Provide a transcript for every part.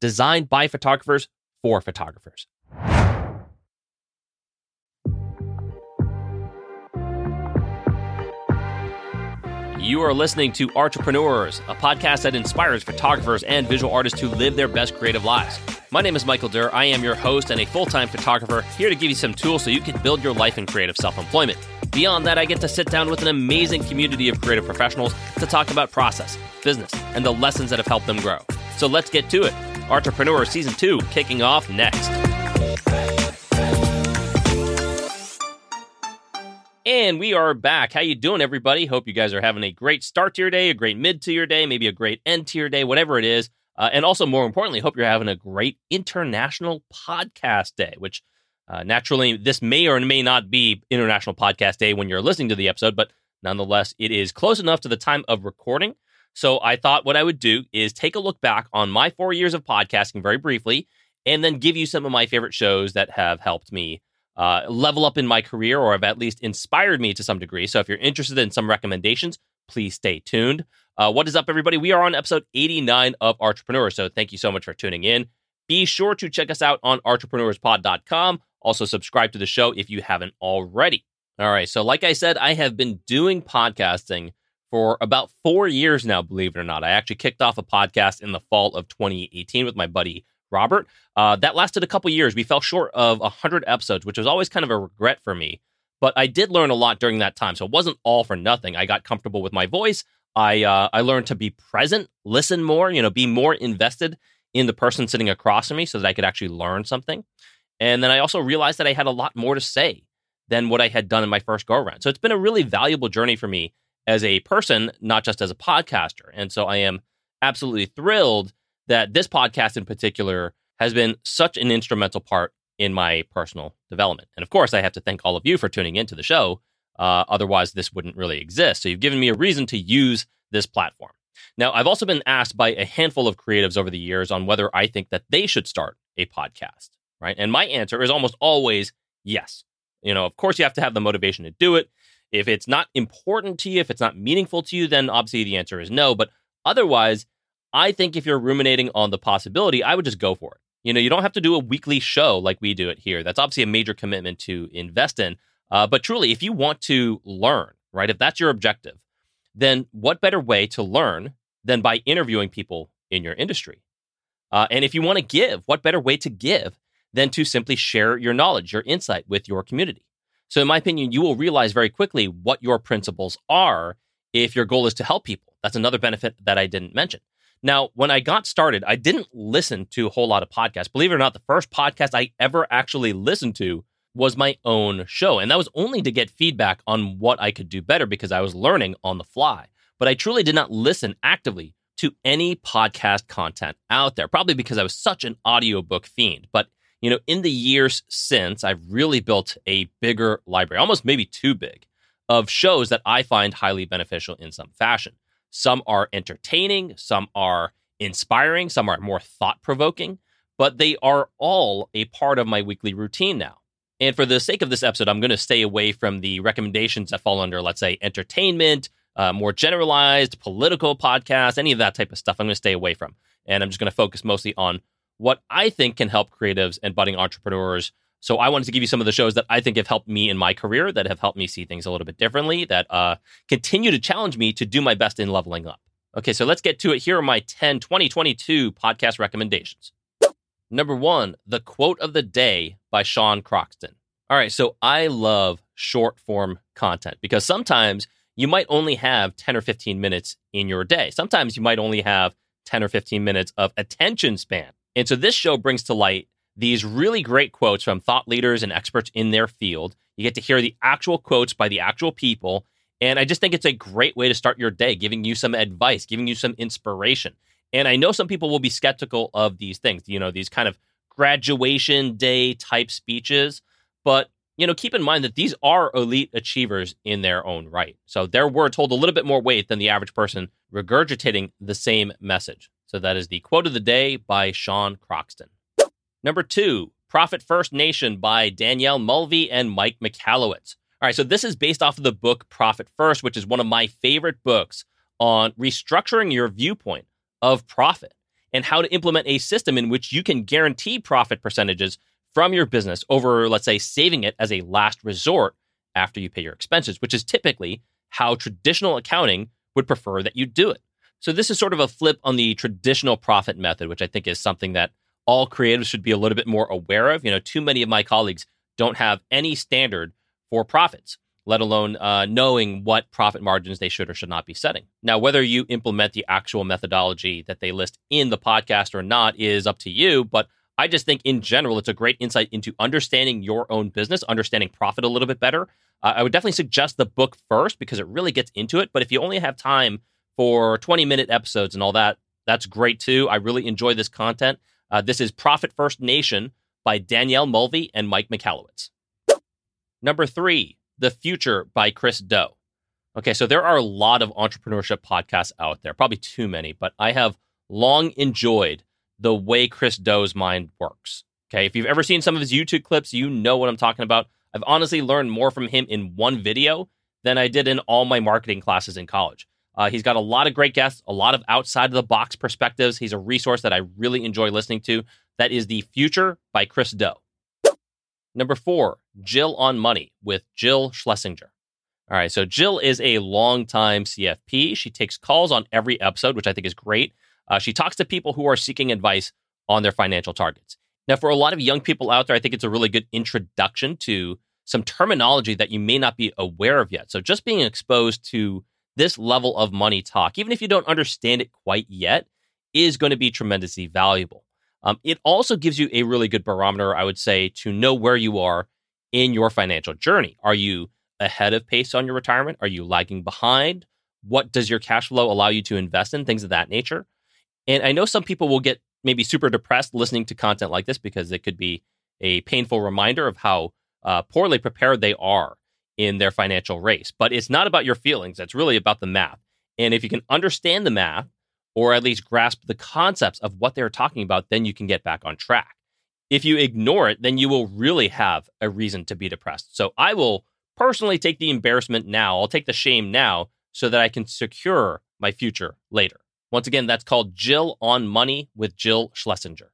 designed by photographers for photographers. You are listening to Entrepreneurs, a podcast that inspires photographers and visual artists to live their best creative lives. My name is Michael Durr. I am your host and a full time photographer, here to give you some tools so you can build your life in creative self employment. Beyond that, I get to sit down with an amazing community of creative professionals to talk about process, business, and the lessons that have helped them grow. So let's get to it. Entrepreneur Season 2 kicking off next. And we are back. How you doing, everybody? Hope you guys are having a great start to your day, a great mid to your day, maybe a great end to your day, whatever it is. Uh, and also, more importantly, hope you're having a great International Podcast Day, which uh, naturally this may or may not be International Podcast Day when you're listening to the episode, but nonetheless, it is close enough to the time of recording. So I thought what I would do is take a look back on my four years of podcasting very briefly, and then give you some of my favorite shows that have helped me uh, level up in my career or have at least inspired me to some degree. So if you're interested in some recommendations, please stay tuned. Uh, what is up, everybody? We are on episode 89 of Entrepreneurs. So thank you so much for tuning in. Be sure to check us out on entrepreneurspod.com. Also, subscribe to the show if you haven't already. All right. So, like I said, I have been doing podcasting for about four years now, believe it or not. I actually kicked off a podcast in the fall of 2018 with my buddy Robert. Uh, that lasted a couple years. We fell short of 100 episodes, which was always kind of a regret for me. But I did learn a lot during that time. So it wasn't all for nothing. I got comfortable with my voice. I, uh, I learned to be present, listen more, you know, be more invested in the person sitting across from me so that I could actually learn something. And then I also realized that I had a lot more to say than what I had done in my first go around. So it's been a really valuable journey for me as a person, not just as a podcaster. And so I am absolutely thrilled that this podcast in particular has been such an instrumental part in my personal development. And of course, I have to thank all of you for tuning into the show. Uh, otherwise, this wouldn't really exist. So you've given me a reason to use this platform. Now, I've also been asked by a handful of creatives over the years on whether I think that they should start a podcast, right? And my answer is almost always yes. You know, of course, you have to have the motivation to do it. If it's not important to you, if it's not meaningful to you, then obviously the answer is no. But otherwise, I think if you're ruminating on the possibility, I would just go for it. You know, you don't have to do a weekly show like we do it here. That's obviously a major commitment to invest in. Uh, but truly, if you want to learn, right, if that's your objective, then what better way to learn than by interviewing people in your industry? Uh, and if you want to give, what better way to give than to simply share your knowledge, your insight with your community? So, in my opinion, you will realize very quickly what your principles are if your goal is to help people. That's another benefit that I didn't mention. Now, when I got started, I didn't listen to a whole lot of podcasts. Believe it or not, the first podcast I ever actually listened to was my own show. And that was only to get feedback on what I could do better because I was learning on the fly. But I truly did not listen actively to any podcast content out there, probably because I was such an audiobook fiend. But, you know, in the years since, I've really built a bigger library, almost maybe too big, of shows that I find highly beneficial in some fashion. Some are entertaining, some are inspiring, some are more thought provoking, but they are all a part of my weekly routine now. And for the sake of this episode, I'm going to stay away from the recommendations that fall under, let's say, entertainment, uh, more generalized political podcasts, any of that type of stuff. I'm going to stay away from. And I'm just going to focus mostly on what I think can help creatives and budding entrepreneurs so I wanted to give you some of the shows that I think have helped me in my career, that have helped me see things a little bit differently, that uh, continue to challenge me to do my best in leveling up. Okay, so let's get to it. Here are my 10 2022 podcast recommendations. Number one, the quote of the day by Sean Croxton. All right, so I love short form content because sometimes you might only have 10 or 15 minutes in your day. Sometimes you might only have 10 or 15 minutes of attention span. And so this show brings to light these really great quotes from thought leaders and experts in their field. You get to hear the actual quotes by the actual people. And I just think it's a great way to start your day, giving you some advice, giving you some inspiration. And I know some people will be skeptical of these things, you know, these kind of graduation day type speeches. But, you know, keep in mind that these are elite achievers in their own right. So their words hold a little bit more weight than the average person regurgitating the same message. So that is the quote of the day by Sean Croxton. Number two, Profit First Nation by Danielle Mulvey and Mike Michalowicz. All right, so this is based off of the book Profit First, which is one of my favorite books on restructuring your viewpoint of profit and how to implement a system in which you can guarantee profit percentages from your business over, let's say, saving it as a last resort after you pay your expenses, which is typically how traditional accounting would prefer that you do it. So, this is sort of a flip on the traditional profit method, which I think is something that all creatives should be a little bit more aware of. You know, too many of my colleagues don't have any standard for profits let alone uh, knowing what profit margins they should or should not be setting. Now, whether you implement the actual methodology that they list in the podcast or not is up to you. But I just think in general, it's a great insight into understanding your own business, understanding profit a little bit better. Uh, I would definitely suggest the book first because it really gets into it. But if you only have time for 20 minute episodes and all that, that's great too. I really enjoy this content. Uh, this is Profit First Nation by Danielle Mulvey and Mike Michalowicz. Number three, the Future by Chris Do. Okay, so there are a lot of entrepreneurship podcasts out there, probably too many, but I have long enjoyed the way Chris Do's mind works. Okay, if you've ever seen some of his YouTube clips, you know what I'm talking about. I've honestly learned more from him in one video than I did in all my marketing classes in college. Uh, he's got a lot of great guests, a lot of outside of the box perspectives. He's a resource that I really enjoy listening to. That is The Future by Chris Do. Number four, Jill on Money with Jill Schlesinger. All right, so Jill is a longtime CFP. She takes calls on every episode, which I think is great. Uh, she talks to people who are seeking advice on their financial targets. Now, for a lot of young people out there, I think it's a really good introduction to some terminology that you may not be aware of yet. So, just being exposed to this level of money talk, even if you don't understand it quite yet, is going to be tremendously valuable. Um, it also gives you a really good barometer, I would say, to know where you are in your financial journey. Are you ahead of pace on your retirement? Are you lagging behind? What does your cash flow allow you to invest in? Things of that nature. And I know some people will get maybe super depressed listening to content like this because it could be a painful reminder of how uh, poorly prepared they are in their financial race. But it's not about your feelings, it's really about the math. And if you can understand the math or at least grasp the concepts of what they're talking about, then you can get back on track. If you ignore it, then you will really have a reason to be depressed. So I will personally take the embarrassment now. I'll take the shame now so that I can secure my future later. Once again, that's called Jill on Money with Jill Schlesinger.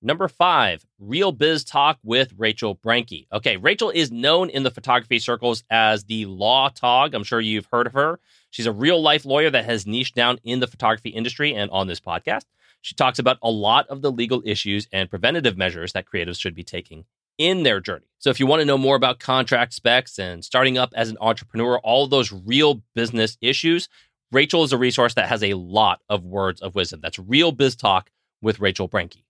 Number five, Real Biz Talk with Rachel Brenke. Okay, Rachel is known in the photography circles as the Law Tog. I'm sure you've heard of her. She's a real life lawyer that has niched down in the photography industry and on this podcast. She talks about a lot of the legal issues and preventative measures that creatives should be taking in their journey. So if you want to know more about contract specs and starting up as an entrepreneur, all those real business issues, Rachel is a resource that has a lot of words of wisdom. That's Real Biz Talk with Rachel Brenke.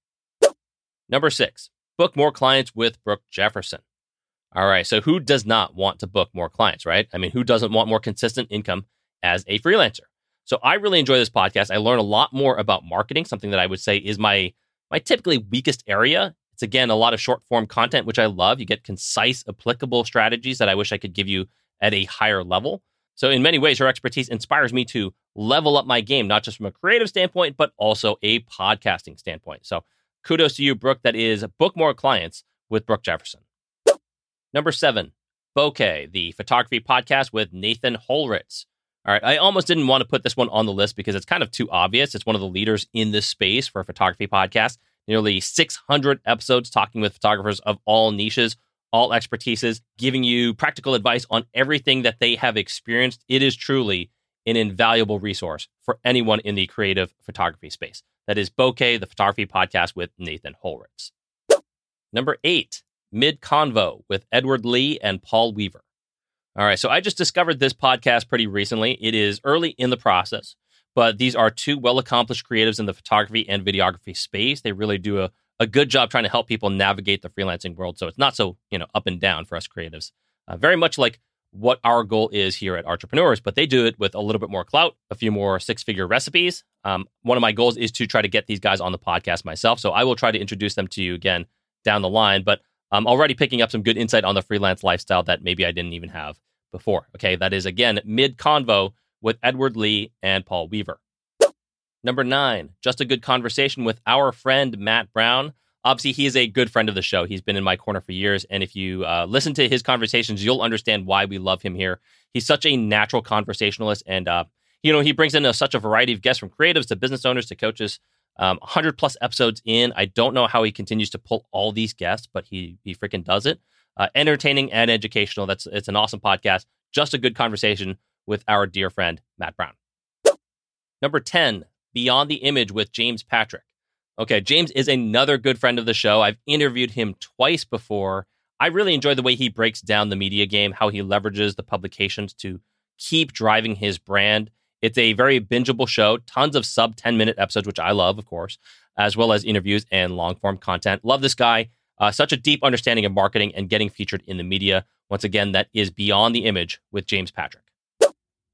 Number six, book more clients with Brooke Jefferson. All right. So who does not want to book more clients, right? I mean, who doesn't want more consistent income as a freelancer? So I really enjoy this podcast. I learn a lot more about marketing, something that I would say is my my typically weakest area. It's again a lot of short form content, which I love. You get concise, applicable strategies that I wish I could give you at a higher level. So in many ways, her expertise inspires me to level up my game, not just from a creative standpoint, but also a podcasting standpoint. So kudos to you, Brooke. That is book more clients with Brooke Jefferson. Number seven, Bokeh, the photography podcast with Nathan Holritz. All right, I almost didn't want to put this one on the list because it's kind of too obvious. It's one of the leaders in this space for a photography podcast. Nearly 600 episodes talking with photographers of all niches, all expertises, giving you practical advice on everything that they have experienced. It is truly an invaluable resource for anyone in the creative photography space. That is Bokeh, the photography podcast with Nathan Holritz. Number eight, Mid Convo with Edward Lee and Paul Weaver. All right, so I just discovered this podcast pretty recently. It is early in the process, but these are two well accomplished creatives in the photography and videography space. They really do a, a good job trying to help people navigate the freelancing world. So it's not so, you know, up and down for us creatives. Uh, very much like what our goal is here at Entrepreneurs, but they do it with a little bit more clout, a few more six figure recipes. Um, one of my goals is to try to get these guys on the podcast myself. So I will try to introduce them to you again down the line. But I'm already picking up some good insight on the freelance lifestyle that maybe I didn't even have before. Okay, that is again mid convo with Edward Lee and Paul Weaver. Number nine, just a good conversation with our friend Matt Brown. Obviously, he is a good friend of the show. He's been in my corner for years. And if you uh, listen to his conversations, you'll understand why we love him here. He's such a natural conversationalist. And, uh, you know, he brings in a, such a variety of guests from creatives to business owners to coaches. Um, 100 plus episodes in. I don't know how he continues to pull all these guests, but he he freaking does it. Uh, entertaining and educational. That's it's an awesome podcast. Just a good conversation with our dear friend Matt Brown. Number 10, Beyond the Image with James Patrick. Okay, James is another good friend of the show. I've interviewed him twice before. I really enjoy the way he breaks down the media game, how he leverages the publications to keep driving his brand. It's a very bingeable show, tons of sub 10 minute episodes, which I love, of course, as well as interviews and long form content. Love this guy. Uh, such a deep understanding of marketing and getting featured in the media. Once again, that is Beyond the Image with James Patrick.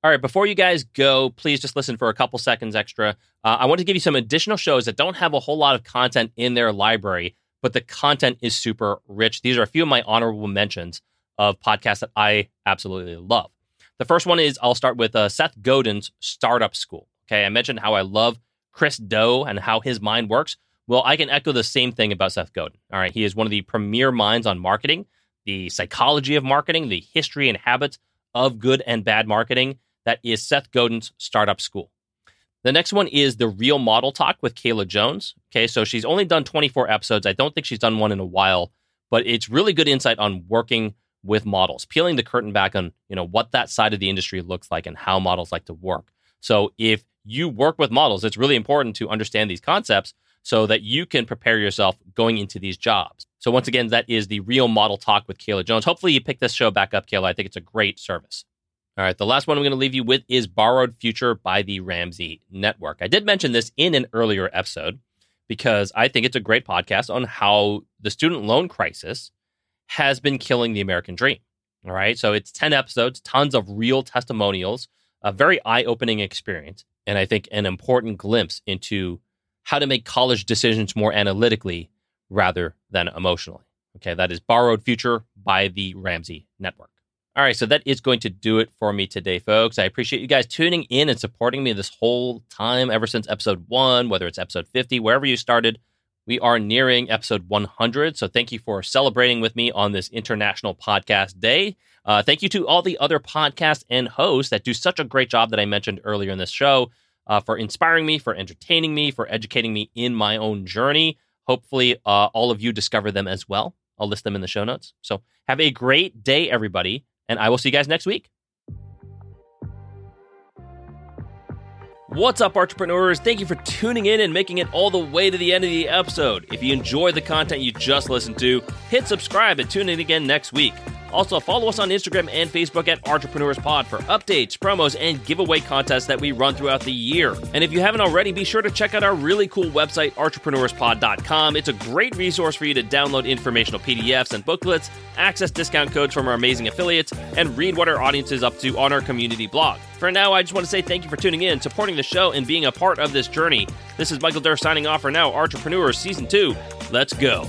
All right, before you guys go, please just listen for a couple seconds extra. Uh, I want to give you some additional shows that don't have a whole lot of content in their library, but the content is super rich. These are a few of my honorable mentions of podcasts that I absolutely love. The first one is I'll start with uh, Seth Godin's Startup School. Okay, I mentioned how I love Chris Do and how his mind works. Well, I can echo the same thing about Seth Godin. All right, he is one of the premier minds on marketing, the psychology of marketing, the history and habits of good and bad marketing that is Seth Godin's Startup School. The next one is the Real Model Talk with Kayla Jones. Okay, so she's only done 24 episodes. I don't think she's done one in a while, but it's really good insight on working with models, peeling the curtain back on, you know, what that side of the industry looks like and how models like to work. So if you work with models, it's really important to understand these concepts so that you can prepare yourself going into these jobs. So once again, that is the Real Model Talk with Kayla Jones. Hopefully you pick this show back up, Kayla. I think it's a great service. All right, the last one I'm going to leave you with is Borrowed Future by the Ramsey Network. I did mention this in an earlier episode because I think it's a great podcast on how the student loan crisis has been killing the American dream. All right, so it's 10 episodes, tons of real testimonials, a very eye opening experience, and I think an important glimpse into how to make college decisions more analytically rather than emotionally. Okay, that is Borrowed Future by the Ramsey Network. All right, so that is going to do it for me today, folks. I appreciate you guys tuning in and supporting me this whole time, ever since episode one, whether it's episode 50, wherever you started. We are nearing episode 100. So thank you for celebrating with me on this International Podcast Day. Uh, thank you to all the other podcasts and hosts that do such a great job that I mentioned earlier in this show uh, for inspiring me, for entertaining me, for educating me in my own journey. Hopefully, uh, all of you discover them as well. I'll list them in the show notes. So have a great day, everybody and I will see you guys next week. What's up, entrepreneurs? Thank you for tuning in and making it all the way to the end of the episode. If you enjoyed the content you just listened to, hit subscribe and tune in again next week. Also, follow us on Instagram and Facebook at Entrepreneurs Pod for updates, promos, and giveaway contests that we run throughout the year. And if you haven't already, be sure to check out our really cool website, entrepreneurspod.com. It's a great resource for you to download informational PDFs and booklets, access discount codes from our amazing affiliates, and read what our audience is up to on our community blog. For now, I just want to say thank you for tuning in, supporting the show, and being a part of this journey. This is Michael Durr signing off for now, Entrepreneurs Season 2. Let's go.